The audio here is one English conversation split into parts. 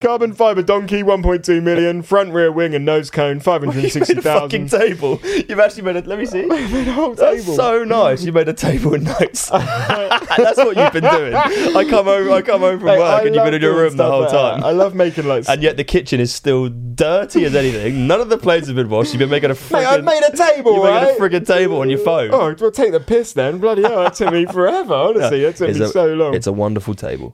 Carbon fibre donkey, 1.2 million. Front, rear wing, and nose cone, You made a fucking table. You've actually made a. Let me see. made a whole That's table. so nice. You made a table with notes. That's what you've been doing. I come home. I come home from Hey, work, I and you've been in your room the whole time. I love making like. and yet the kitchen is still dirty as anything. None of the plates have been washed. You've been making a Mate, I friggin' made a table, You're right? making a friggin' table on your phone. Oh, well, take the piss then. Bloody hell, that took me forever. Honestly, it took It's me a- so long. It's a wonderful table.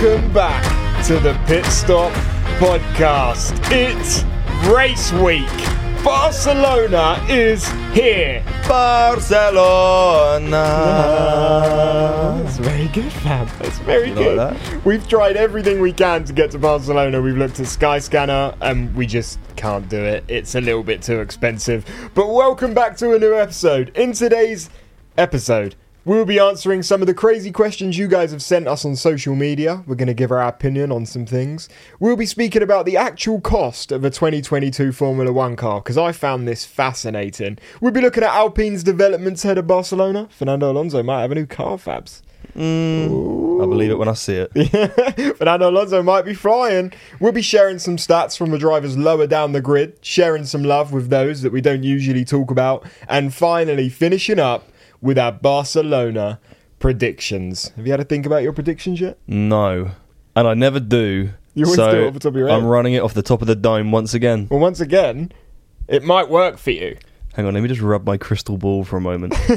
Welcome back to the Pit Stop Podcast. It's race week. Barcelona is here. Barcelona. That's very good, fam. That's very You good. that? We've tried everything we can to get to Barcelona. We've looked at Skyscanner and we just can't do it. It's a little bit too expensive. But welcome back to a new episode. In today's episode, we'll be answering some of the crazy questions you guys have sent us on social media. We're going to give our opinion on some things. We'll be speaking about the actual cost of a 2022 Formula One car because I found this fascinating. We'll be looking at Alpine's developments head of Barcelona. Fernando Alonso might have a new car, Fabs. Mm. I believe it when I see it. Fernando Alonso might be flying. We'll be sharing some stats from the drivers lower down the grid, sharing some love with those that we don't usually talk about, and finally finishing up with our Barcelona predictions. Have you had to think about your predictions yet? No, and I never do. You always so do it off the top of your head. I'm running it off the top of the dome once again. Well, once again, it might work for you. Hang on, let me just rub my crystal ball for a moment.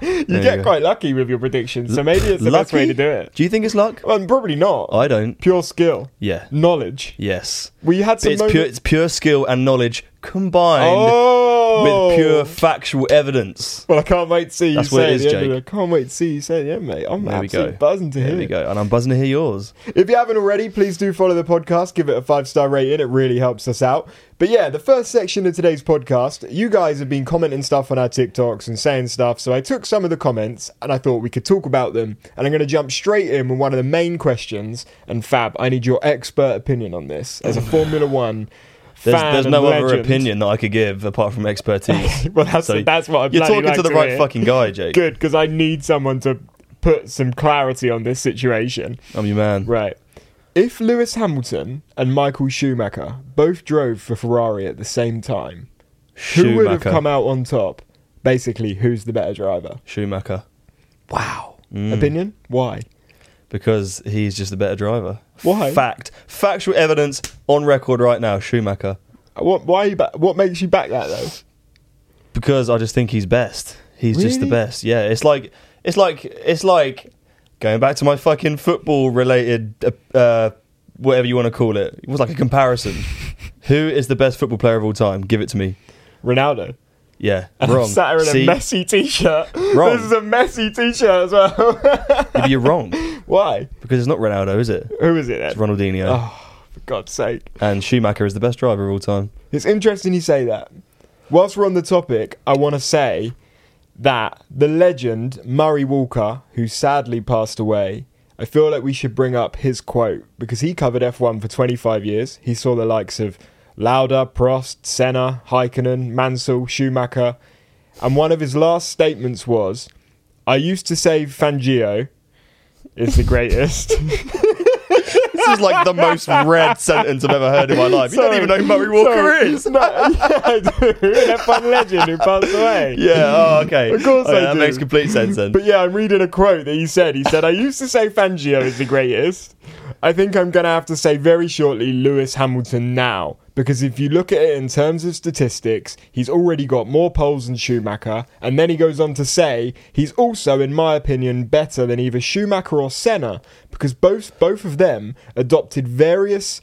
You There get you go. quite lucky with your predictions, so maybe it's the best way to do it. Do you think it's luck? Well, probably not. I don't. Pure skill, Yeah. knowledge. Yes. We had some It's moments- pure. It's pure skill and knowledge combined oh, oh! with pure factual evidence. Well, I can't wait to see you That's say what it is, the end of it. Can't wait to see you say it, yeah, mate. I'm There we absolutely go. buzzing to There hear we it. go. And I'm buzzing to hear yours. If you haven't already, please do follow the podcast. Give it a five star rating. It really helps us out. But yeah, the first section of today's podcast, you guys have been commenting stuff on our TikToks and saying stuff. So I took some of the comments and I thought we could talk about them. And I'm going to jump straight in with one of the main questions. And Fab, I need your expert opinion on this as a Formula One. There's, there's no other legend. opinion that I could give apart from expertise. well, that's So that's what I'm You're talking to the right fucking guy, Jake. Good, because I need someone to put some clarity on this situation. I'm your man. Right. If Lewis Hamilton and Michael Schumacher both drove for Ferrari at the same time, who would have come out on top? Basically, who's the better driver? Schumacher. Wow. Mm. Opinion? Why? Because he's just a better driver. Why? Fact. Factual evidence on record right now. Schumacher. What? Why? You ba- what makes you back that though? Because I just think he's best. He's just the best. Yeah. It's like it's like it's like going back to my fucking football related uh, uh, whatever you want to call it. It was like a comparison. Who is the best football player of all time? Give it to me. Ronaldo. Yeah. And Wrong. I'm sat here in See? a messy t-shirt. Wrong. This is a messy t-shirt as well. Maybe you're wrong Why? because it's not Ronaldo, is it? Who is it then? It's Ronaldinho. Oh, for God's sake. And Schumacher is the best driver of all time. It's interesting you say that. Whilst we're on the topic, I want to say that the legend Murray Walker, who sadly passed away, I feel like we should bring up his quote because he covered F1 for 25 years. He saw the likes of Lauda, Prost, Senna, Raikkonen, Mansell, Schumacher, and one of his last statements was, "I used to say Fangio is the greatest." this is like the most read sentence I've ever heard in my life. You don't even know who Murray Walker Sorry. is. No, yeah, I do. An F1 legend who passed away. Yeah, oh, okay. Of course Oh, yeah, I That do. makes complete sense then. But yeah, I'm reading a quote that he said. He said, I used to say Fangio is the greatest. I think I'm going to have to say very shortly Lewis Hamilton now. Because if you look at it in terms of statistics, he's already got more poles than Schumacher. And then he goes on to say he's also, in my opinion, better than either Schumacher or Senna. Because both, both of them adopted various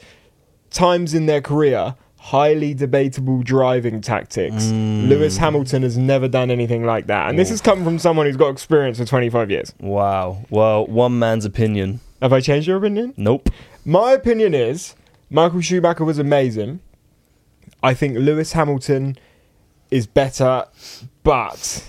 times in their career highly debatable driving tactics. Mm. Lewis Hamilton has never done anything like that. And this has come from someone who's got experience for 25 years. wow. Well, one man's opinion. Have I changed your opinion? Nope. My opinion is Michael Schumacher was amazing. I think Lewis Hamilton is better, but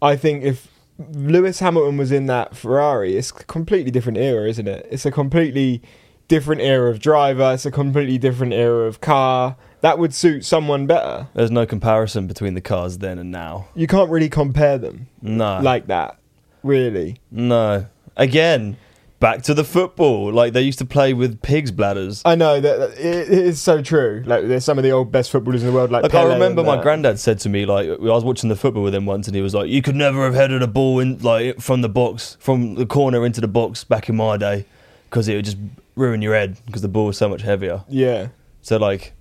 I think if Lewis Hamilton was in that Ferrari, it's a completely different era, isn't it? It's a completely different era of driver, it's a completely different era of car. That would suit someone better. There's no comparison between the cars then and now. You can't really compare them No. like that, really. no. Again, back to the football. Like they used to play with pigs' bladders. I know that that- it, it is so true. Like there's some of the old best footballers in the world, like, Like I remember and my that. granddad said to me, like I was watching the football with him once, and he was like, "You could never have headed a ball in like from the box, from the corner into the box back in my day, because it would just ruin your head because the ball was so much heavier." Yeah. So like,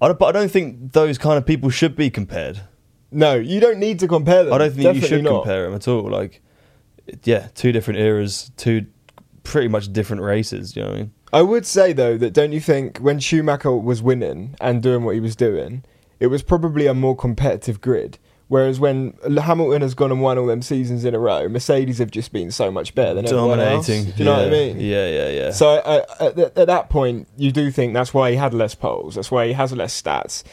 I don't, but I don't think those kind of people should be compared. No, you don't need to compare them. I don't think you Definitely should not. compare them at all. Like, yeah, two different eras, two pretty much different races. You know what I mean? I would say though that don't you think when Schumacher was winning and doing what he was doing, it was probably a more competitive grid. Whereas when Hamilton has gone and won all them seasons in a row, Mercedes have just been so much better than. Dominating. Do you know what I mean? Yeah, yeah, yeah. So I, at, at that point, you do think that's why he had less poles. That's why he has less stats.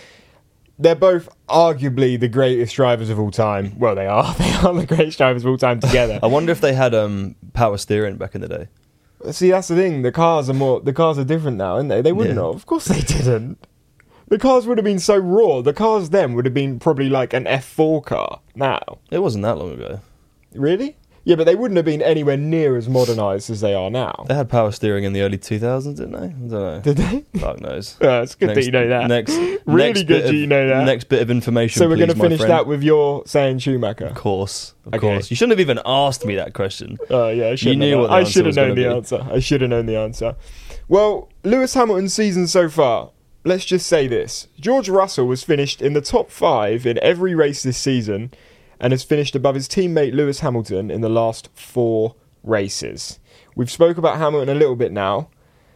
They're both arguably the greatest drivers of all time. Well, they are. They are the greatest drivers of all time together. I wonder if they had um, power steering back in the day. See, that's the thing. The cars are more. The cars are different now, aren't they? They wouldn't Yeah. have. Of course, they didn't. The cars would have been so raw. The cars then would have been probably like an F4 car now. It wasn't that long ago. Really? Yeah, but they wouldn't have been anywhere near as modernised as they are now. They had power steering in the early 2000s, didn't they? I don't know. Did they? Fuck knows. Oh, it's good that you know that. Next, Really next good that you know that. Next bit of information. so we're going to finish that with your saying Schumacher. Of course, of Okay. course. You shouldn't have even asked me that question. Oh yeah, I should. knew have what I should have known the be. answer. I should have known the answer. Well, Lewis Hamilton's season so far. Let's just say this: George Russell was finished in the top five in every race this season, and has finished above his teammate Lewis Hamilton in the last four races. We've spoke about Hamilton a little bit now,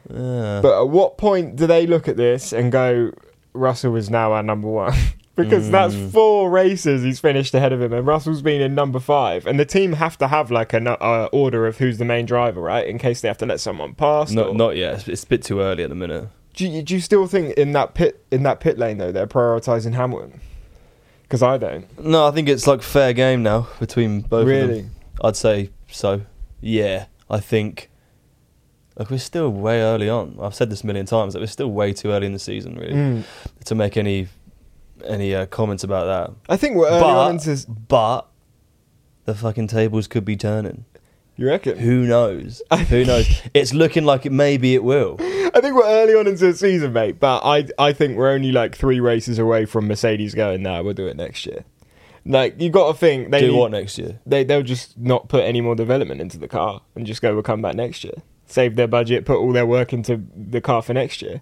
Yeah. but at what point do they look at this and go, Russell is now our number one? because that's Mm. four races he's finished ahead of him, and Russell's been in number five. And the team have to have like an uh, order of who's the main driver, right? In case they have to let someone pass. not, or- not yet. It's- a bit too early at the minute. Do you, do you still think in that pit in that pit lane though they're prioritising Hamilton? Because I don't No, I think it's like fair game now between both of them. really. them. I'd say so. Yeah, I think. Like we're still way early on. I've said this a million times. That we're still way too early in the season, really, Mm. to make any any uh, comments about that. I think we're early on But into. but the fucking tables could be turning. You reckon? Who knows? Who knows? It's looking like it. Maybe it will. I think we're early on into the season, mate. But I I think we're only like three races away from Mercedes going. Nah, we'll do it next year. Like you got to think they Do need- what next year? they they'll just not put any more development into the car and just go we'll come back next year. Save their budget, put all their work into the car for next year.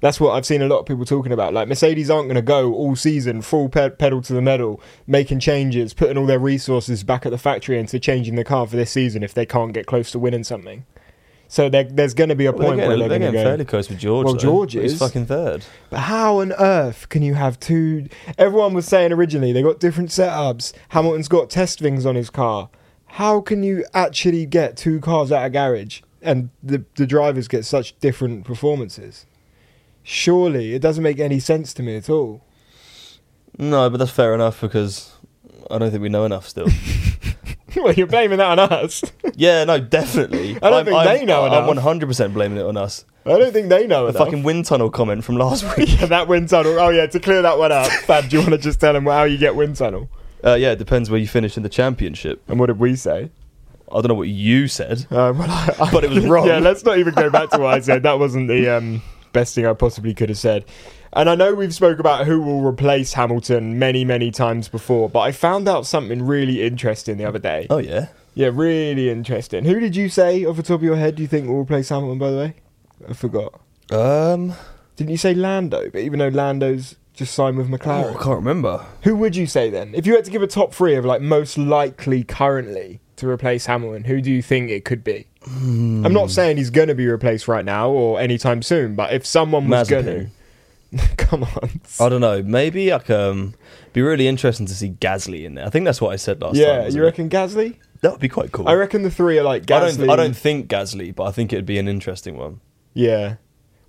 That's what I've seen a lot of people talking about. Like Mercedes aren't going to go all season full pe- pedal to the metal, making changes, putting all their resources back at the factory into changing the car for this season if they can't get close to winning something. So there's going to be a Well, point they're where getting, they're they're going to getting go. fairly close with George. Well, though. George He's is. fucking third. But how on earth can you have two? Everyone was saying originally they got different setups. Hamilton's got test things on his car. How can you actually get two cars out of garage and the the drivers get such different performances? Surely it doesn't make any sense to me at all. No, but that's fair enough because I don't think we know enough still. well, you're blaming that on us. yeah, no, definitely. I don't I'm- think I'm- they know I'm enough. 100% blaming it on us. I don't think they know The enough. fucking wind tunnel comment from last week. yeah, that wind tunnel. Oh yeah, to clear that one up, Fab, do you want to just tell them how you get wind tunnel? Uh, yeah, it depends where you finish in the championship. And what did we say? I don't know what you said, Uh, well, I, I- but it was wrong. yeah, let's not even go back to what I said. That wasn't the um, best thing I possibly could have said. And I know we've spoke about who will replace Hamilton many, many times before, but I found out something really interesting the other day. oh yeah. Yeah, really interesting. Who did you say off the top of your head? Do you think will replace Hamilton? By the way, I forgot. Um, Didn't you say Lando? But even though Lando's just signed with oh, McLaren, I can't remember. who would you say then? If you had to give a top three of like most likely currently to replace Hamilton, who do you think it could be? Hmm. I'm not saying he's going to be replaced right now or anytime soon, but if someone was going to. come on, I don't know. Maybe like um, be really interesting to see Gasly in there. I think that's what I said last time. yeah, you it? reckon Gasly? that would be quite cool. I reckon the three are like I Gasly. don't. I don't think Gasly, but I think it'd be an interesting one. Yeah.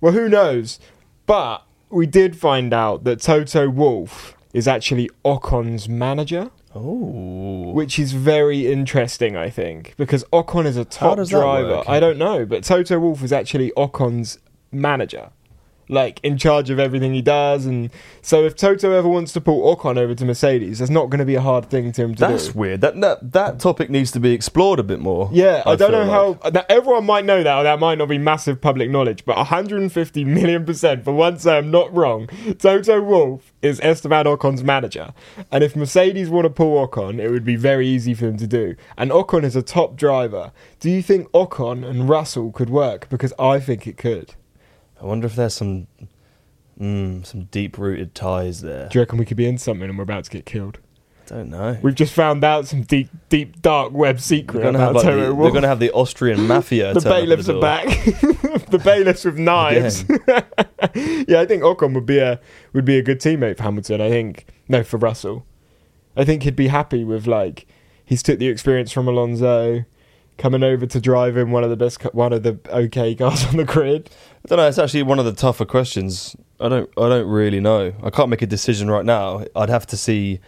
Well, who knows? But we did find out that Toto Wolff is actually Ocon's manager, Oh, which is very interesting, I think, because Ocon is a top driver. I don't know, but Toto Wolff is actually Ocon's manager. Like in charge of everything he does, and so if Toto ever wants to pull Ocon over to Mercedes, that's not going to be a hard thing to him to that's do. That's weird. That, that that topic needs to be explored a bit more. Yeah, I, don't know like. how that, everyone might know that, or that might not be massive public knowledge. But 150 million percent, for once I'm not wrong, Toto Wolff is Esteban Ocon's manager, and if Mercedes want to pull Ocon, it would be very easy for them to do. And Ocon is a top driver. Do you think Ocon and Russell could work? Because I think it could. I wonder if there's some mm, some deep rooted ties there. Do you reckon we could be in something and we're about to get killed? I don't know. We've just found out some deep, deep, dark web secret we're gonna have about like Toto the, Wolff. they're gonna have the Austrian mafia. the turn up at bailiffs the are back. the bailiffs with knives. yeah, I think Ocon would be a would be a good teammate for Hamilton. I think no for Russell. I think he'd be happy with like he's took the experience from Alonso, coming over to drive in one of the best, one of the okay cars on the grid. I don't know. It's actually one of the tougher questions. I don't. I don't really know. I can't make a decision right now. I'd have to see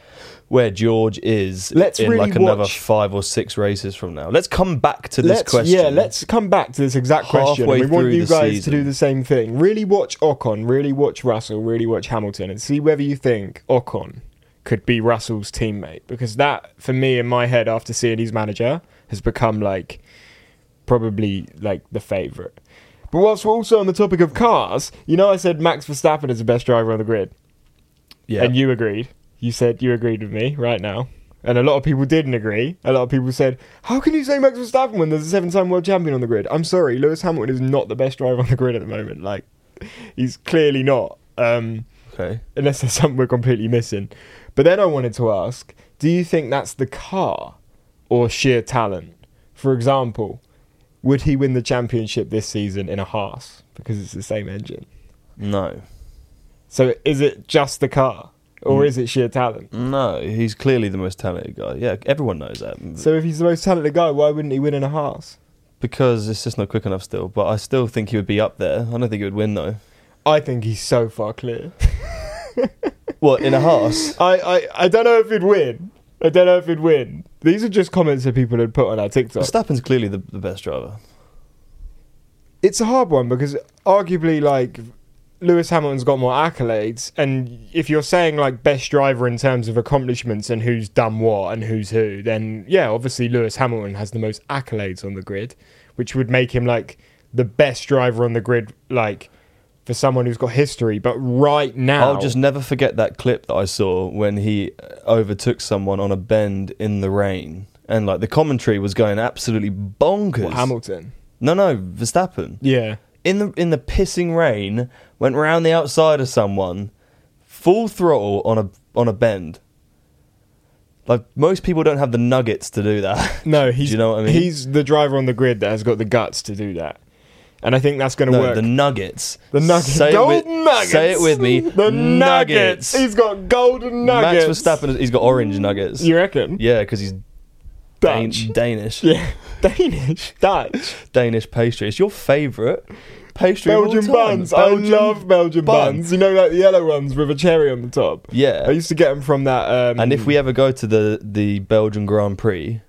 where George is Let's in really like another watch- five or six races from now. Let's come back to this let's, question. Yeah, let's come back to this exact question. Halfway we want you guys season. to do the same thing. Really watch Ocon, really watch Russell, really watch Hamilton, and see whether you think Ocon could be Russell's teammate. Because that, for me, in my head, after seeing his manager, has become like probably like the favourite. But whilst we're also on the topic of cars, you know, I said Max Verstappen is the best driver on the grid, Yeah. and you agreed. You said you agreed with me right now. And a lot of people didn't agree. A lot of people said, How can you say Max Verstappen when there's a seven time world champion on the grid? I'm sorry, Lewis Hamilton is not the best driver on the grid at the moment. Like, he's clearly not. Um, okay. unless there's something we're completely missing. But then I wanted to ask do you think that's the car or sheer talent? For example, would he win the championship this season in a Haas because it's the same engine? No. So is it just the car or Mm. is it sheer talent? No. He's clearly the most talented guy. Yeah. Everyone knows that. So if he's the most talented guy, why wouldn't he win in a Haas? because it's just not quick enough still. But I still think he would be up there. I don't think he would win though. I think he's so far clear. What in a Haas? I, I, I don't know if he'd win. I don't know if he'd win. These are just comments that people had put on our TikTok. Verstappen's clearly the, the best driver. it's a hard one because arguably like Lewis Hamilton's got more accolades and if you're saying like best driver in terms of accomplishments and who's done what and who's who then yeah obviously Lewis Hamilton has the most accolades on the grid which would make him like the best driver on the grid like for someone who's got history but right now I'll just never forget that clip that I saw when he uh, overtook someone on a bend in the rain, and like the commentary was going absolutely bonkers. What, Hamilton No, no, Verstappen yeah in the in the pissing rain went round the outside of someone, full throttle on a on a bend. Like most people don't have the nuggets to do that. no he's you know what I mean? he's the driver on the grid that has got the guts to do that and I think that's going to no, work the nuggets. The nuggets. Say it with- nuggets. Say it with me. The nuggets. He's got golden nuggets. Max Verstappen. He's got orange nuggets. You reckon? Yeah, because he's Dan- Dutch. Danish. Yeah. Danish. Dutch. Danish pastry. It's your favourite pastry. Belgian buns. Belgian I love Belgian bun. buns. You know, like the yellow ones with a cherry on the top. Yeah. I used to get them from that. Um, and if we ever go to the the Belgian Grand Prix,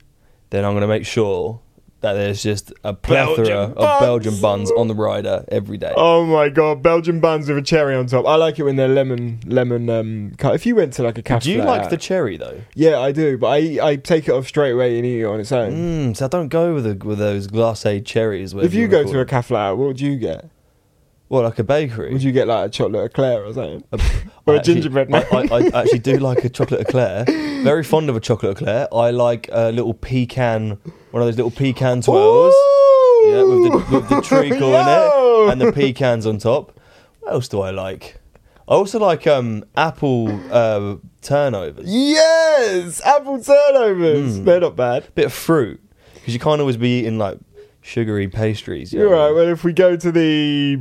then I'm going to make sure that there's just a plethora Belgian of buns. Belgian buns on the rider every day. Oh my god, Belgian buns with a cherry on top. I like it when they're lemon lemon um cut. If you went to like a cafe, Do you like the cherry though? Yeah, I do, but I I take it off straight away and eat it on its own. Mm, so I don't go with the, with those glacé cherries. if you wanna go to a cafe, what would you get? Well, like a bakery, Would you get like a chocolate eclair or something? A- Or I a actually- gingerbread I, man? I, I actually do like a chocolate eclair. Very fond of a chocolate eclair. I like a little pecan, one of those little pecan twirls. Yeah, with the, with the treacle in it and the pecans on top. What else do I like? I also like um, apple uh, turnovers. Yes, apple turnovers. Mm. They're not bad. Bit of fruit because you can't always be eating like sugary pastries. you You're know? right. Well, if we go to the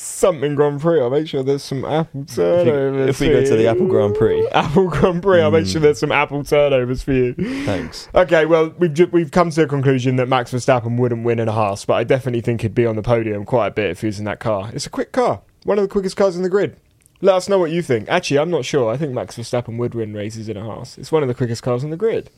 something Grand Prix, I'll make sure there's some apple If, turnovers. you- if we go to the. Apple Grand Prix, Apple Grand Prix, I'll make sure hmm. there's some apple turnovers for you. thanks. Okay, well, we've ju- we've come to a conclusion that Max Verstappen wouldn't win in a Haas, but I definitely think he'd be on the podium quite a bit if he was in that car. It's a quick car, one of the quickest cars in the grid. Let us know what you think. Actually, I'm not sure. I think Max Verstappen would win races in a Haas. It's one of the quickest cars in the grid.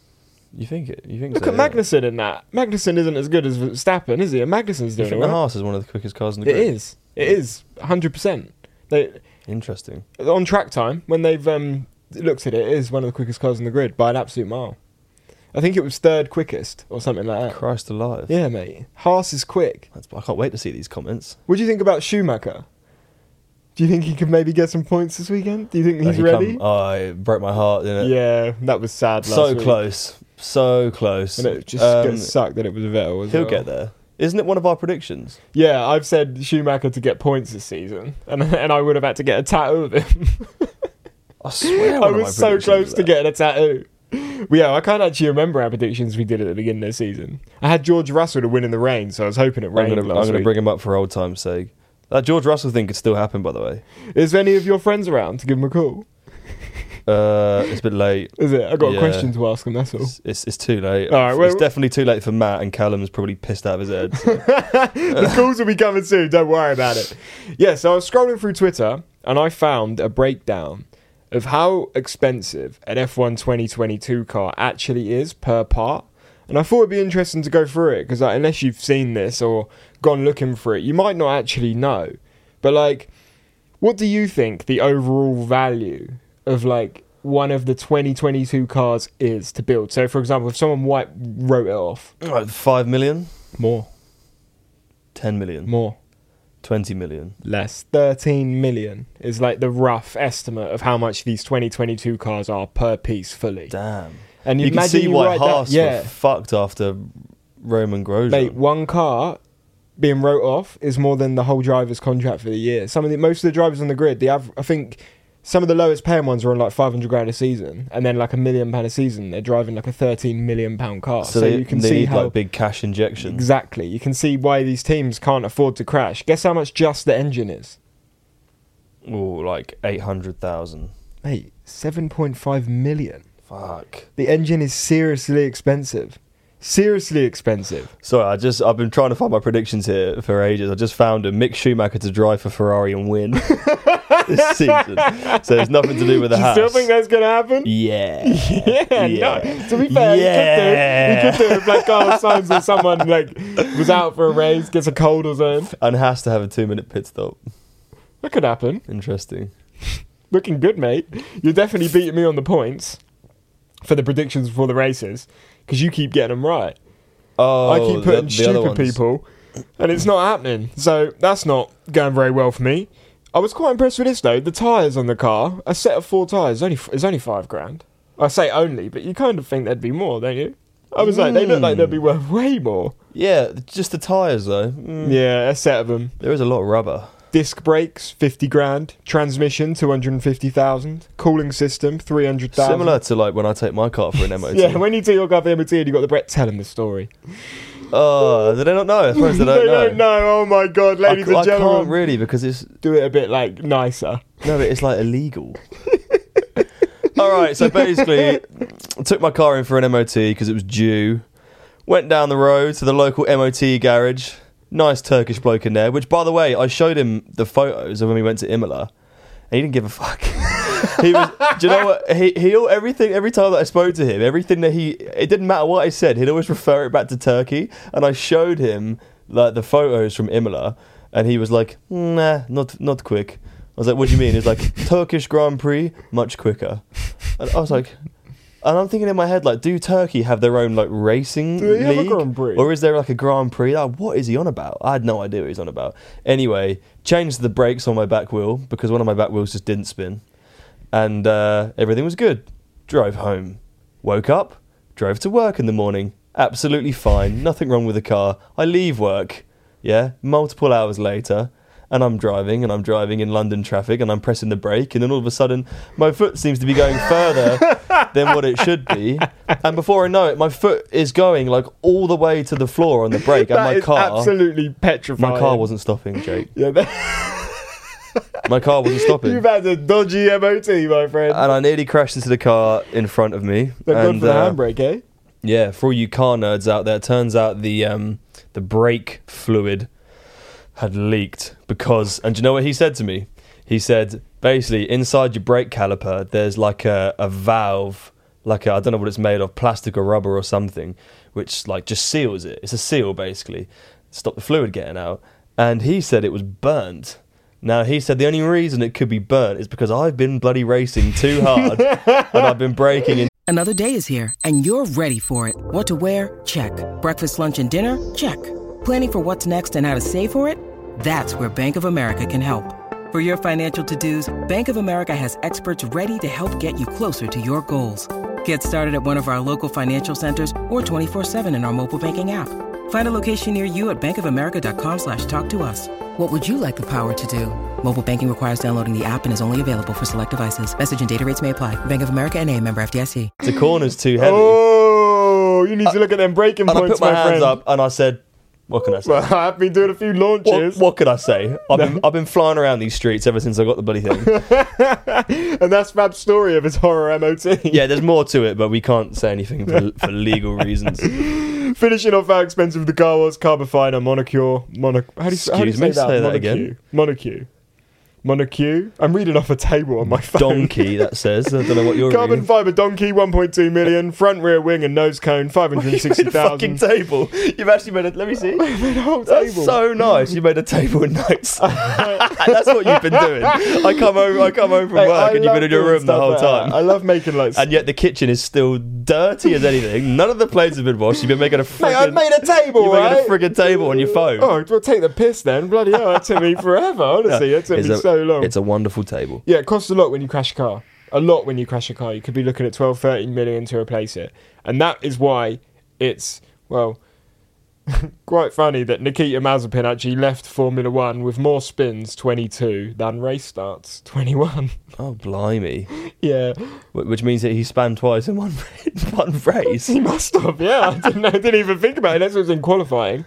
You think it? You think Look so? at yeah. Magnussen in that. Magnussen isn't as good as Verstappen, is he? And Magnussen's You doing think it. the Right? Haas is one of the quickest cars in the grid? is. It is. 100%. They, Interesting. on track time, when they've um, looked at it, it is one of the quickest cars in the grid by an absolute mile. I think it was third quickest or something like that. Christ alive. Yeah, mate. Haas is quick. That's, I can't wait to see these comments. What do you think about Schumacher? Do you think he could maybe get some points this weekend? Do you think he's he ready? come- oh, it broke my heart, didn't it? yeah, that was sad. Last so week. close, so close. And it just Um, gets sucked that it was a Vettel as he'll well. get there. Isn't it one of our predictions? Yeah, I've said Schumacher to get points this season, and and I would have had to get a tattoo of him. I swear, I one of my was so close to getting a tattoo. Well, yeah, I can't actually remember our predictions we did at the beginning of the season. I had George Russell to win in the rain, so I was hoping it I'm rained gonna, last I'm gonna bring him up for old time's sake. That George Russell thing could still happen, by the way. Is there any of your friends around to give him a call? Uh, it's a bit late. Is it? I got Yeah. a question to ask him. That's all. It's, it's, it's too late. All right, well- it's definitely too late for Matt, and Callum's probably pissed out of his head. so- the calls will be coming soon. Don't worry about it. Yeah, so I was scrolling through Twitter and I found a breakdown of how expensive an F1 2022 car actually is per part. And I thought it'd be interesting to go through it because like, unless you've seen this or gone looking for it, you might not actually know. But like, what do you think the overall value of like one of the 2022 cars is to build? So, for example, if someone white wrote it off, Like, Five million, more, ten million, more. twenty million. less. 13 million is like the rough estimate of how much these 2022 cars are per piece fully. Damn. And You, can imagine see you why write that- Haas yeah, were fucked after Romain Grosjean. mate, one car being wrote off is more than the whole driver's contract for the year. Some of the most of the drivers on the grid, the av- I think some of the lowest paying ones are on like 500 grand a season, and then like a million pound a season. They're driving like a 13 million pound car. So, so, they, you can see need how like big cash injections. exactly you can see why these teams can't afford to crash. Guess how much just the engine is, Oh, like eight hundred thousand. mate? 7.5 million. Fuck. The engine is seriously expensive. Seriously expensive. Sorry, I just I've been trying to find my predictions here for ages. I just found a Mick Schumacher to drive for Ferrari and win this season. So it's nothing to do with the Do you Haas. still think that's going to happen? yeah. Yeah, Yeah. no. To be fair, Yeah. he could do. He could do if like Carlos Sainz or someone like was out for a race, gets a cold or something. And has to have a two minute pit stop. That could happen. Interesting. Looking good, mate. You're definitely beating me on the points for the predictions before the races because you keep getting them right. Oh, I keep putting the, the stupid people, and it's not happening. So that's not going very well for me. I was quite impressed with this though. The tyres on the car, a set of four tyres, only is only five grand. I say only, but you kind of think there'd be more, don't you? I was like, they look like they'd be worth way more. Yeah, just the tyres though. Mm, Yeah, a set of them. There is a lot of rubber. Disc brakes, fifty grand. Transmission, two hundred and fifty thousand. Cooling system, three hundred thousand. Similar to like when I take my car for an MOT. Yeah, when you do your car for MOT and you got the Brett telling the story. Oh, do they not know? I suppose they don't know. They don't know. Oh my god, I, ladies c- I and gentlemen. can't really because it's Do it a bit like nicer. no, but it's like illegal. All right, so basically, I took my car in for an MOT because it was due. Went down the road to the local MOT garage. Nice Turkish bloke in there. Which, by the way, I showed him the photos of when we went to Imola, and he didn't give a fuck. he was. Do you know what? He he everything every time that I spoke to him, everything that he it didn't matter what I said. He'd always refer it back to Turkey, and I showed him like the photos from Imola, and he was like, "Nah, not not quick." I was like, "What do you mean?" He's like, "Turkish Grand Prix, much quicker." And I was like. And I'm thinking in my head, like, do Turkey have their own like racing Do they have a league, Grand Prix? or is there like a Grand Prix? Like, what is he on about? I had no idea what he's on about. Anyway, changed the brakes on my back wheel because one of my back wheels just didn't spin, and uh, everything was good. Drove home, woke up, drove to work in the morning. Absolutely fine, nothing wrong with the car. I leave work, yeah, multiple hours later, and I'm driving and I'm driving in London traffic and I'm pressing the brake, and then all of a sudden my foot seems to be going further than what it should be, and before I know it, my foot is going like all the way to the floor on the brake, and my is car, absolutely petrifying. my car wasn't stopping, Jake. Yeah, that- My car wasn't stopping. you've had a dodgy MOT, my friend. and I nearly crashed into the car in front of me. God and, for the uh, handbrake, eh? Yeah, for all you car nerds out there, turns out the um, the brake fluid had leaked because, and do you know what he said to me? He said basically inside your brake caliper, there's like a, a valve, like I don't know what it's made of, plastic or rubber or something, which like just seals it. It's a seal basically, stop the fluid getting out. And he said it was burnt. Now he said the only reason it could be burnt is because I've been bloody racing too hard and I've been braking in Another day is here, and you're ready for it. What to wear? Check. Breakfast, lunch, and dinner? Check. Planning for what's next and how to save for it? That's where Bank of America can help. For your financial to dos, Bank of America has experts ready to help get you closer to your goals. Get started at one of our local financial centers or 24-7 in our mobile banking app. Find a location near you at bankofamerica.com slash talk to us. What would you like the power to do? Mobile banking requires downloading the app and is only available for select devices. Message and data rates may apply. Bank of America and a member FDIC. the corners too heavy. Oh, you need to look at them braking and I points, put my, my, hands friend. up and I said, "What can I say? Well, I've been doing a few what, launches, what can I say? I've been, I've been flying around these streets ever since I got the bloody thing. and that's Fab's story of his horror MOT. yeah, there's more to it, but we can't say anything for, for legal reasons. Finishing off how expensive the car was, Carbifiner, Monocure, Monoc. How do you, how do you Excuse me, say that? say that Monocue. again. Monocue. Monocue. I'm reading off a table on my phone. Donkey, that says. I don't know what you're reading. Carbon reading. fibre donkey, 1.2 million. Front rear wing and nose cone, You made a fucking table. You've actually made a. Let me see. The whole That's table. so nice. You made a table with notes. That's what you've been doing. I come home. I come home from Mate, work, I and you've been love in your doing room the stuff whole like that. time. I love making like. and yet the kitchen is still dirty as anything. None of the plates have been washed. You've been making a Mate, I friggin' made a table, you right? making a friggin' table on your phone. Oh, we'll take the piss then. Bloody hell, that took me forever. Honestly, it took it's me a, so long. It's a wonderful table. Yeah, it costs a lot when you crash a car. A lot when you crash a car. You could be looking at 12, 13 million to replace it. And that is why it's, well, quite funny that Nikita Mazepin actually left Formula One with more spins, 22, than race starts, 21. Oh blimey! yeah, Which means that he spanned twice in one one race. he must have. Yeah, I didn't, I didn't even think about it. That's was in qualifying.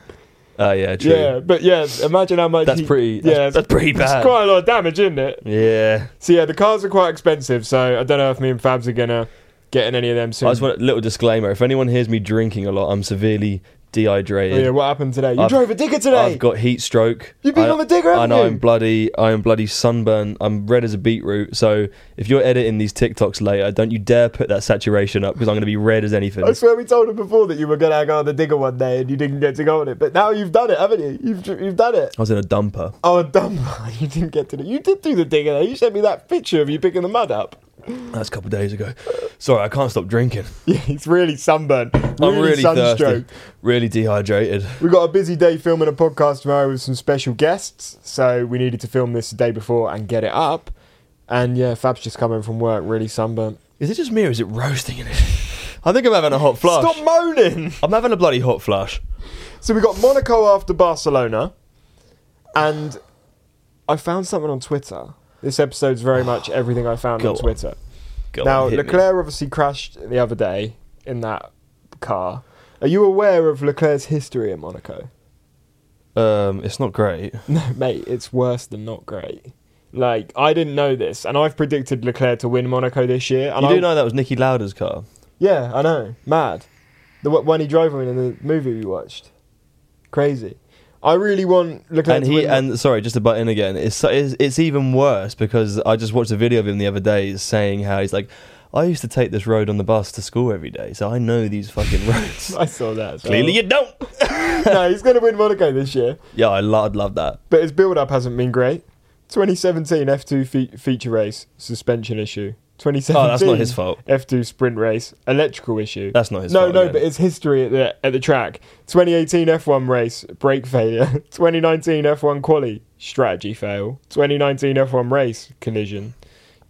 Oh yeah, true. Yeah, but yeah, imagine how much. That's he- pretty- that's- yeah, that's pretty It's bad. quite a lot of damage, isn't it? Yeah. So yeah, the cars are quite expensive. So I don't know if me and Fabs are gonna get in any of them soon. I just want a little disclaimer. If anyone hears me drinking a lot, I'm severely Oh, dehydrated. yeah, what happened today? You I've- drove a digger today. I've got heat stroke. You've been I- on the digger, I haven't know you? I'm bloody. I am bloody sunburn. I'm red as a beetroot. So if you're editing these TikToks later, don't you dare put that saturation up because I'm going to be red as anything. I swear we told him before that you were gonna go on the digger one day and you didn't get to go on it. But now you've done it, haven't you? You've you've done it. I was in a dumper. Oh, a dumper. You didn't get to do. You did do the digger. though. You sent me that picture of you picking the mud up. That's a couple of days ago. Sorry, I can't stop drinking. Yeah, it's really sunburned. Really, I'm really sunstroke. thirsty. Really dehydrated. We've got a busy day filming a podcast tomorrow with some special guests, so we needed to film this the day before and get it up. And yeah, Fab's just coming from work, really sunburnt. Is it just me or is it roasting in it? I think I'm having a hot flush. Stop moaning! I'm having a bloody hot flush. So we got Monaco after Barcelona, and I found something on Twitter. This episode's very much everything I found Go on. Twitter. Go now on, hit me. Leclerc obviously crashed the other day in that car. Are you aware of Leclerc's history in Monaco? Um, it's not great. No, mate, it's worse than not great. Like I didn't know this, and I've predicted Leclerc to win Monaco this year. And You I, do know that was Niki Lauda's car. Yeah, I know. Mad. The one he drove in in the movie we watched. Crazy. I really want Leclerc and he and sorry, just to butt in again. It's, so- it's it's even worse because I just watched a video of him the other day saying how he's like, I used to take this road on the bus to school every day, so I know these fucking roads. I saw that. well. Clearly, you don't. no, he's going to win Monaco this year, Yeah, I lo- I'd love that. but his build-up hasn't been great. 2017 F2 fe- feature race suspension issue. 2017. Oh, that's not his fault. F2 sprint race electrical issue. That's not his no, fault No, no, but it's history at the at the track. 2018 F1 race brake failure. 2019 F1 quali strategy fail. 2019 F1 race collision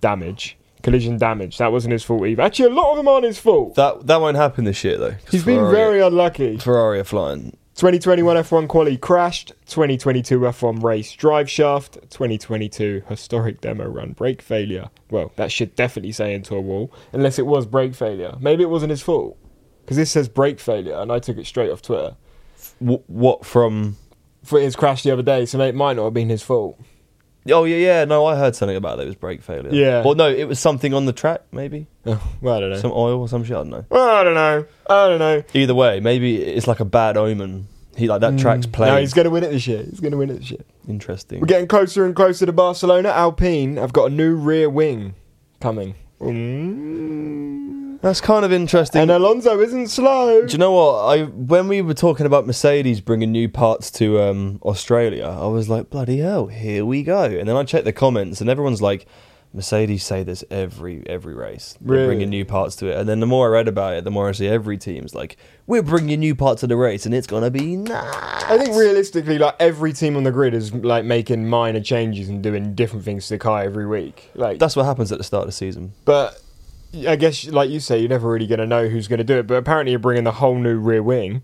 damage. Collision damage. That wasn't his fault either. Actually, a lot of them aren't his fault. That that won't happen this year though. He's been very unlucky. Ferrari are flying. 2021 F1 quali crashed. 2022 F1 race drive shaft. 2022 historic demo run brake failure. Well, that should definitely say into a wall, unless it was brake failure. Maybe it wasn't his fault, because this says brake failure, and I took it straight off Twitter W- what from? for his crash the other day. So it might not have been his fault. Oh yeah, yeah. No, I heard something about that. It was brake failure. Yeah. Well, no, it was something on the track. Maybe well, I don't know. some oil or some shit. I don't know. Well, I don't know. I don't know. Either way, maybe it's like a bad omen. He like that track's playing. Mm. No, he's going to win it this year. He's going to win it this year. Interesting. We're getting closer and closer to Barcelona. Alpine I've got a new rear wing coming. Mm. That's kind of interesting. And Alonso isn't slow. Do you know what? I when we were talking about Mercedes bringing new parts to um, Australia, I was like, bloody hell, here we go. And then I checked the comments, and everyone's like, Mercedes say this every every race. They're Really? bringing new parts to it. And then the more I read about it, the more I see every team's like, we're bringing new parts to the race, and it's gonna be nice. I think realistically, like every team on the grid is like making minor changes and doing different things to the car every week. Like, That's what happens at the start of the season. but I guess, like you say, you're never really going to know who's going to do it. But apparently, you're bringing the whole new rear wing,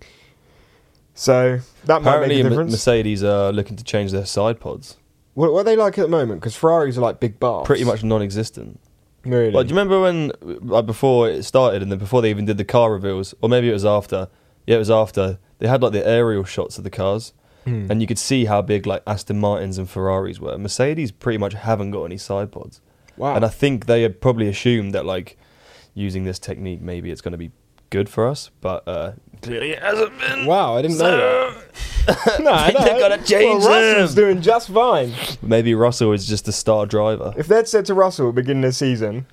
so that might Apparently, make a M- difference. Mercedes are looking to change their side pods. what, what are they like at the moment? Because Ferraris are like big bars. Pretty much non-existent. Really? Like, do you remember when, like, before it started, and then before they even did the car reveals, or maybe it was after? Yeah, it was after. They had like the aerial shots of the cars, Hmm. and you could see how big like Aston Martins and Ferraris were. Mercedes pretty much haven't got any side pods, wow. and I think they had probably assumed that like using this technique, maybe it's going to be good for us, but uh, clearly it hasn't been. wow, I didn't know that. no, I They've know. gotta change well, Russell's them. doing just fine. Maybe Russell is just a star driver. If they'd said to Russell at the beginning of the season,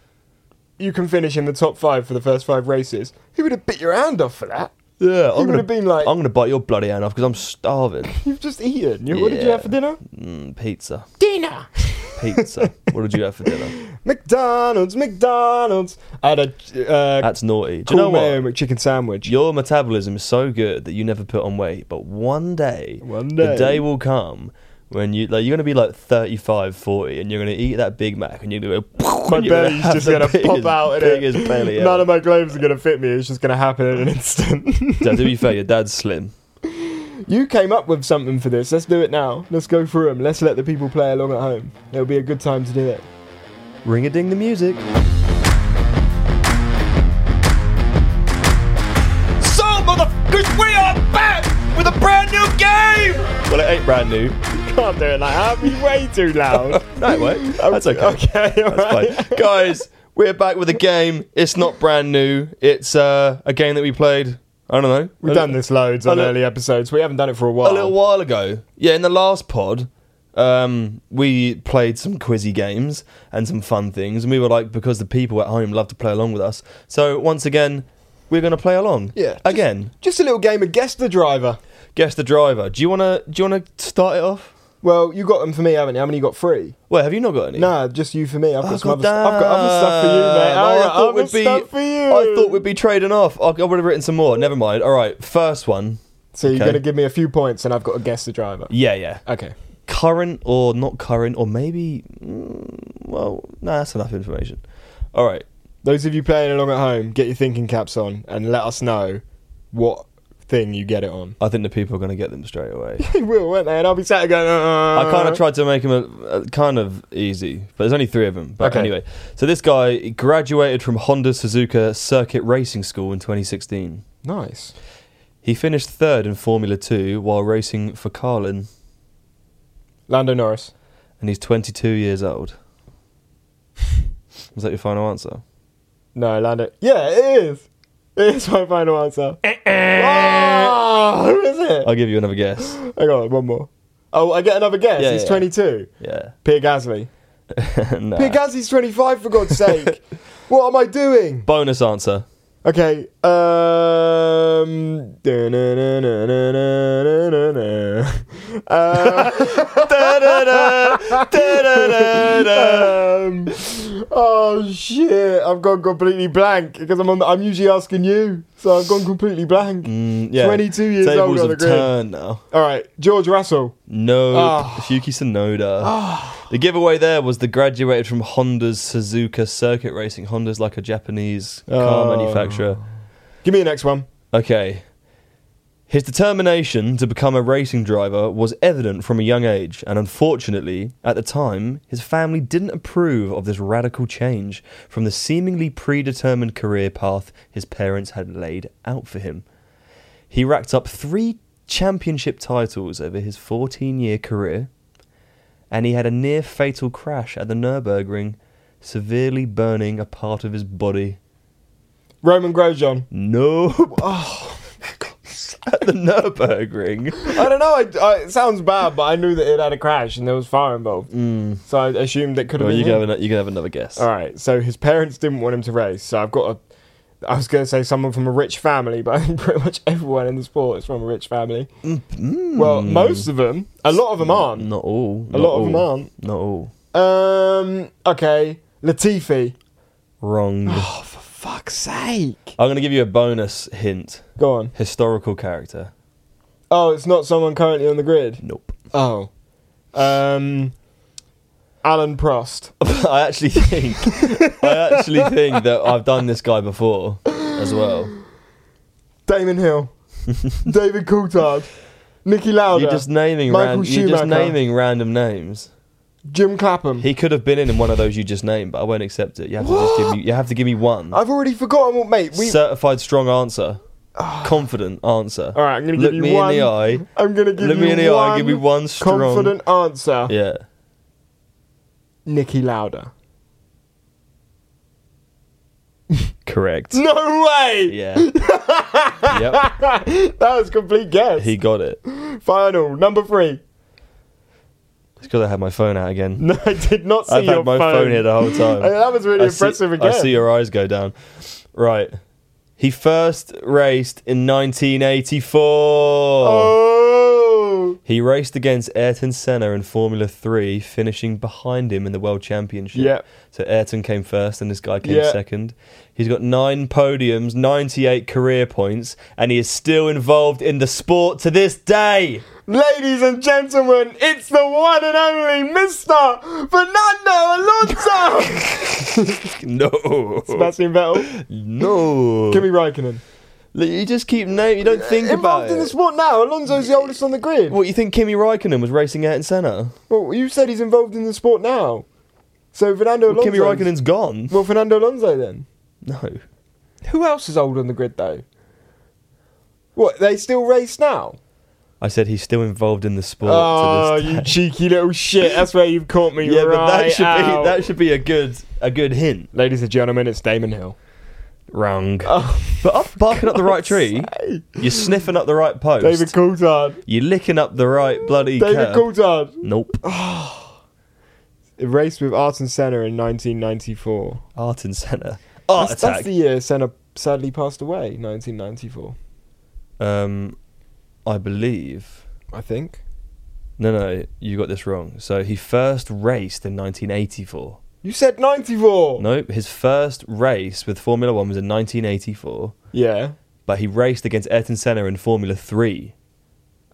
you can finish in the top five for the first five races, he would have bit your hand off for that. Yeah, I'm would gonna have been like, I'm gonna bite your bloody hand off because I'm starving. You've just eaten. You, What did you Yeah. have for dinner? Mm, pizza, Dinner. pizza. what did you have for dinner? McDonald's, McDonald's. I had a uh, That's naughty. Do cool you know mayo what? McChicken sandwich. Your metabolism is so good that you never put on weight, but one day, One the day. day will come when you like you're gonna be like 35, 40, and you're gonna eat that Big Mac, and you're gonna go. my belly's have just gonna pop biggest- out in it. biggest belly. None of my clothes are gonna fit me. It's just gonna happen in an instant. So, to be fair, your dad's slim. you came up with something for this. Let's do it now. Let's go through them. Let's let the people play along at home. It'll be a good time to do it. Ring a ding the music. Brand new game. Well, it ain't brand new. Can't do it like that. That'd be way too loud. No, it won't. That's okay. Okay, all That's right. Guys, we're back with a game. It's not brand new. It's uh, a game that we played, I don't know. We've done this loads on early episodes. We haven't done it for a while. a little while ago. Yeah, in the last pod, um, we played some quizzy games and some fun things. And we were like, because the people at home love to play along with us. So once again, we're going to play along. Yeah, just- Again, Just a little game of guess the driver. Guess the driver. Do you want to do you want to start it off? Well, you got them for me, haven't you? How many you got? Three. Wait, have you not got any? Nah, just you for me. I've got Oh, some other. St- I've got other stuff for you, mate. I, Oh, I thought we'd be. for you. I thought we'd be trading off. I, I would have written some more. Never mind. All right, first one. So you're Okay. gonna give me a few points, and I've got to guess the driver. Yeah, yeah. Okay. Current or not current, or maybe. Mm, well, nah, that's enough information. All right. Those of you playing along at home, get your thinking caps on, and let us know what thing you get it on. I think the people are going to get them straight away. They will, won't they? And I'll be sat there going. Uh, I kind of tried to make them a, a kind of easy, but there's only three of them. But Okay. anyway, so this guy graduated from Honda Suzuka Circuit Racing School in 2016. Nice. He finished third in Formula Two while racing for Carlin, Lando Norris. and he's 22 years old. Was that your final answer? No, Lando. Yeah, it is. It's my final answer. oh, who is it? I'll give you another guess. Hang on, one more. Oh, I get another guess. Yeah, He's yeah. 22. Yeah. Peter Gasly. nah. Peter Gasly's 25, for God's sake. what am I doing? Bonus answer. Okay. Um. Uh, um, oh shit! I've gone completely blank because I'm on. The, I'm usually asking you, so I've gone completely blank. Mm, yeah. 22 years Tables old on the have turned now. All right, George Russell. No, Ah. Yuki Tsunoda. The giveaway there was the graduated from Honda's Suzuka Circuit Racing. Honda's like a Japanese car Oh. manufacturer. Give me the next one. Okay. His determination to become a racing driver was evident from a young age, and unfortunately, at the time, his family didn't approve of this radical change from the seemingly predetermined career path his parents had laid out for him. He racked up three championship titles over his 14 year career, and he had a near fatal crash at the Nürburgring, severely burning a part of his body. Romain Grosjean. No. Oh, at the Nurburgring. I don't know. I, I, it sounds bad, but I knew that it had a crash and there was fire involved. Mm. So I assumed it could have Well, been. you can, him. have an, you can have another guess. All right. So his parents didn't want him to race. So I've got a. I was going to say someone from a rich family, but I think pretty much everyone in the sport is from a rich family. Mm, mm. Well, most of them. A lot of them aren't. Not all. A not lot of them aren't. Not all. Um. Okay. Latifi. Wrong. Oh, fuck's sake! I'm going to give you a bonus hint. Go on. Historical character. Oh, it's not someone currently on the grid. Nope. Oh. Um. Alain Prost. I actually think I actually think that I've done this guy before as well. Damon Hill. David Coulthard. Niki Lauda. You're just naming Michael ran- you're just naming random names. Jim Clapham. He could have been in one of those you just named, but I won't accept it. You have to just give me you have to give me one. I've already forgotten what, mate. We. Certified strong answer. Ah. Confident answer. All right, I'm gonna Look give you me one. in the eye. I'm gonna give Look you me in the one eye. Give me one strong. confident answer. Yeah. Niki Lauda. Correct. No way. Yeah. yep. that was complete guess. He got it. Final number three. It's because I had my phone out again. No, I did not see I've your had my phone. here the whole time. Hey, that was really I see- impressive again. I see your eyes go down. Right. He first raced in 1984. Oh. He raced against Ayrton Senna in Formula 3, finishing behind him in the World Championship. Yep. So Ayrton came first and this guy came Yeah. second. He's got nine podiums, 98 career points, and he is still involved in the sport to this day. Ladies and gentlemen, it's the one and only Mr. Fernando Alonso. No. Sebastian Vettel. No. Kimi Raikkonen. You just keep naming, you don't think about Involved in it. the sport now. Alonso's the oldest on the grid. What, you think Kimi Raikkonen was racing out in Senna? Well, you said he's involved in the sport now. So Fernando Well, Alonso. Kimi Raikkonen's gone. Well, Fernando Alonso then. No. Who else is old on the grid though? What? They still race now? I said he's still involved in the sport. Oh, to this ah, you day. cheaky little shit! That's where you've caught me. Yeah, but that should out. be that should be a good a good hint. Ladies and gentlemen, it's Damon Hill. Wrong. Oh, But up barking up the right tree, sake. you're sniffing up the right post. David Coulthard. You're licking up the right bloody David curb. Coulthard. Nope. It raced with Ayrton Senna in 1994. Ayrton Senna. Art that's, that's the year Senna sadly passed away. 1994, um, I believe. I think. No, no, you got this wrong. So he first raced in 1984. You said 94. Nope, his first race with Formula One was in 1984, Yeah. but he raced against Ayrton Senna in Formula Three,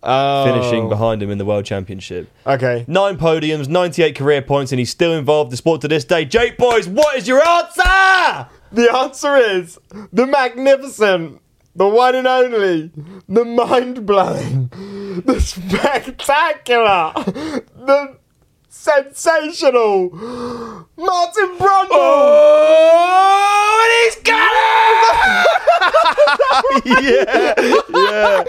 Oh. finishing behind him in the World Championship. Okay. Nine podiums, 98 career points, and he's still involved in the sport to this day. Jake Boys, what is your answer? The answer is the magnificent, the one and only, the mind blowing, the spectacular, the sensational Martin Brundle. Oh, and he's got it! yeah, yeah.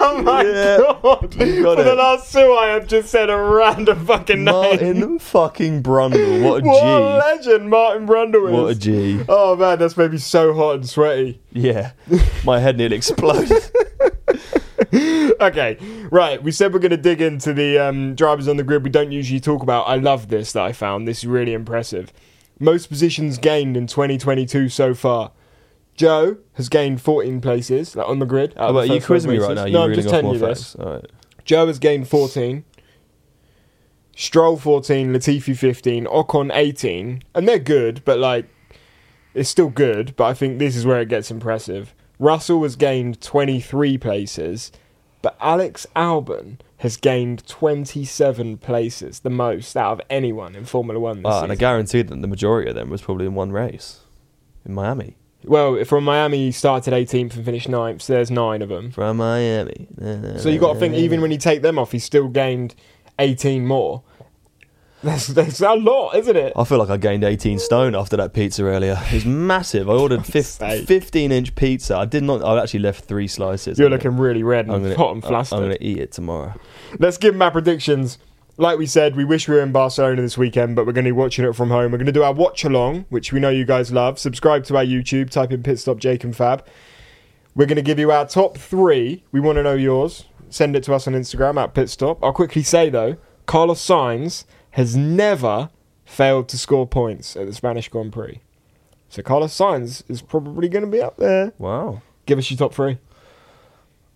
Oh my Yeah. god! For the last two, I have just said a random fucking name. Martin fucking Brundle. What a what G. a legend Martin Brundle is. What a G. Oh man, that's made me so hot and sweaty. Yeah. My head nearly exploded. Okay, right. We said we're going to dig into the um, drivers on the grid we don't usually talk about. I love this that I found. This is really impressive. Most positions gained in 2022 so far. Zhou has gained 14 places like, on the grid. out How of the about you quizzing me right now? You're no, I'm just telling you this. right. Zhou has gained 14. Stroll 14, Latifi 15, Ocon 18, and they're good, but like it's still good. But I think this is where it gets impressive. Russell has gained 23 places, but Alex Albon has gained 27 places, the most out of anyone in Formula One this Ah, and I guarantee that the majority of them was probably in one race in Miami. well, from Miami, he started 18th and finished 9th, so there's nine of them. From Miami. So you've got to think, even when you take them off, he's still gained 18 more. That's, that's a lot, isn't it? I feel like I gained 18 stone after that pizza earlier. It was massive. I ordered fif- 15 inch pizza. I did not. I actually left three slices. You're I'm looking really red and I'm gonna, hot and flustered. I'm going to eat it tomorrow. Let's give them our predictions. Like we said, we wish we were in Barcelona this weekend, but we're going to be watching it from home. We're going to do our watch along, which we know you guys love. Subscribe to our YouTube, type in pit stop Jake and Fab. We're going to give you our top three. We want to know yours. Send it to us on Instagram at pit stop. I'll quickly say though, Carlos Sainz has never failed to score points at the Spanish Grand Prix. So Carlos Sainz is probably going to be up there. Wow. Give us your top three.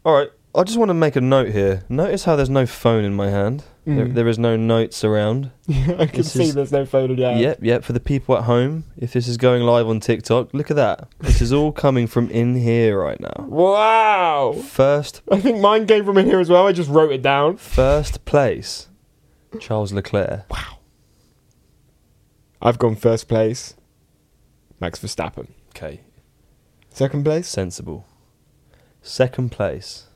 All right. I just want to make a note here. Notice how there's no phone in my hand. There, Mm. there is no notes around. I can This see is- there's no phone in your hand. Yep, yep. For the people at home, if this is going live on TikTok, look at that. This is all coming from in here right now. Wow. First, I think mine came from in here as well. I just wrote it down. first place, Charles Leclerc. Wow. I've gone first place. Max Verstappen. Okay, Second place. sensible. Second place,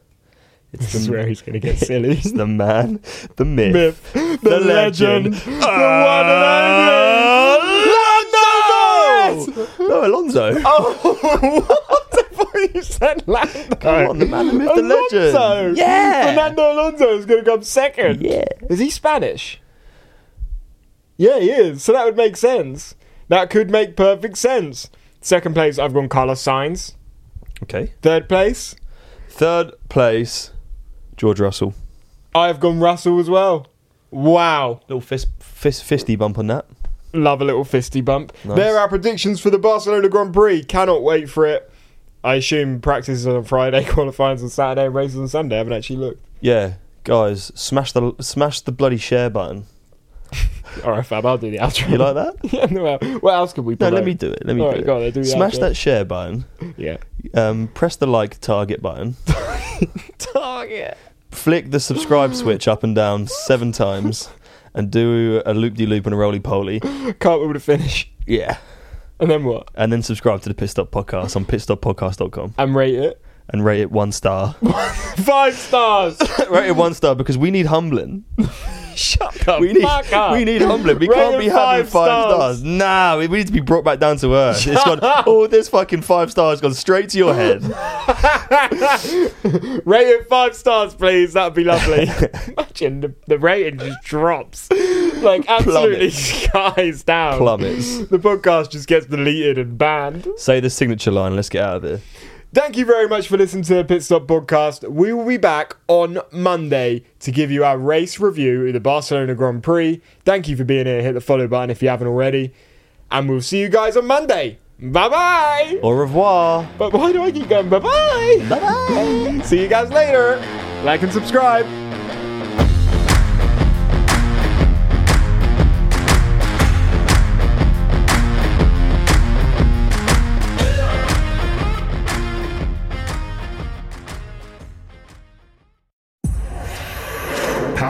it's This is where he's going to get silly. it's the man, the myth, Myth, the, the legend, legend, the ah! one and only Norris! no Alonso. Oh, what? I thought you said Lando. Come on, the man, the myth, the legend. Alonso. Yeah. Fernando Alonso is going to come second. Yeah. Is he Spanish? Yeah, he is. So that would make sense. That could make perfect sense. Second place, I've gone Carlos Sainz. Okay. Third place, Third place, George Russell. I've gone Russell as well. Wow. Little fist, fist, fisty bump on that. Love a little fisty bump. Nice. There are predictions for the Barcelona Grand Prix. Cannot wait for it. I assume practice is on Friday, qualifying on Saturday, and races on Sunday. I haven't actually looked. Yeah, guys, smash the smash the bloody share button. All right, Fab, I'll do the outro. You like that? yeah, no, what else could we No, promote? let me do it. Let me All do right, it. go on, do Smash outro. that share button. Yeah. Um, press the like target button. Target. Flick the subscribe switch up and down seven times, and do a loop de loop and a roly poly. Can't wait to finish. Yeah, And then what? and then subscribe to the Pit Stop Podcast on pitstoppodcast.com And rate it. and rate it one star. Five stars. rate it one star because we need humbling. Shut the We need fuck up. we need humbling. We Rate can't it be having five five stars. stars. Nah, we, we need to be brought back down to earth. It's gone. All this fucking five stars gone straight to your head. Rate it five stars, please. That'd be lovely. Imagine the, the rating just drops. Like, absolutely skies down. Plummets. The podcast just gets deleted and banned. Say the signature line. Let's get out of here. Thank you very much for listening to the Pit Stop Podcast. We will be back on Monday to give you our race review of the Barcelona Grand Prix. Thank you for being here. Hit the follow button if you haven't already. And we'll see you guys on Monday. Bye bye. Au revoir. But why do I keep going? Bye bye. Bye bye. See you guys later. Like and subscribe.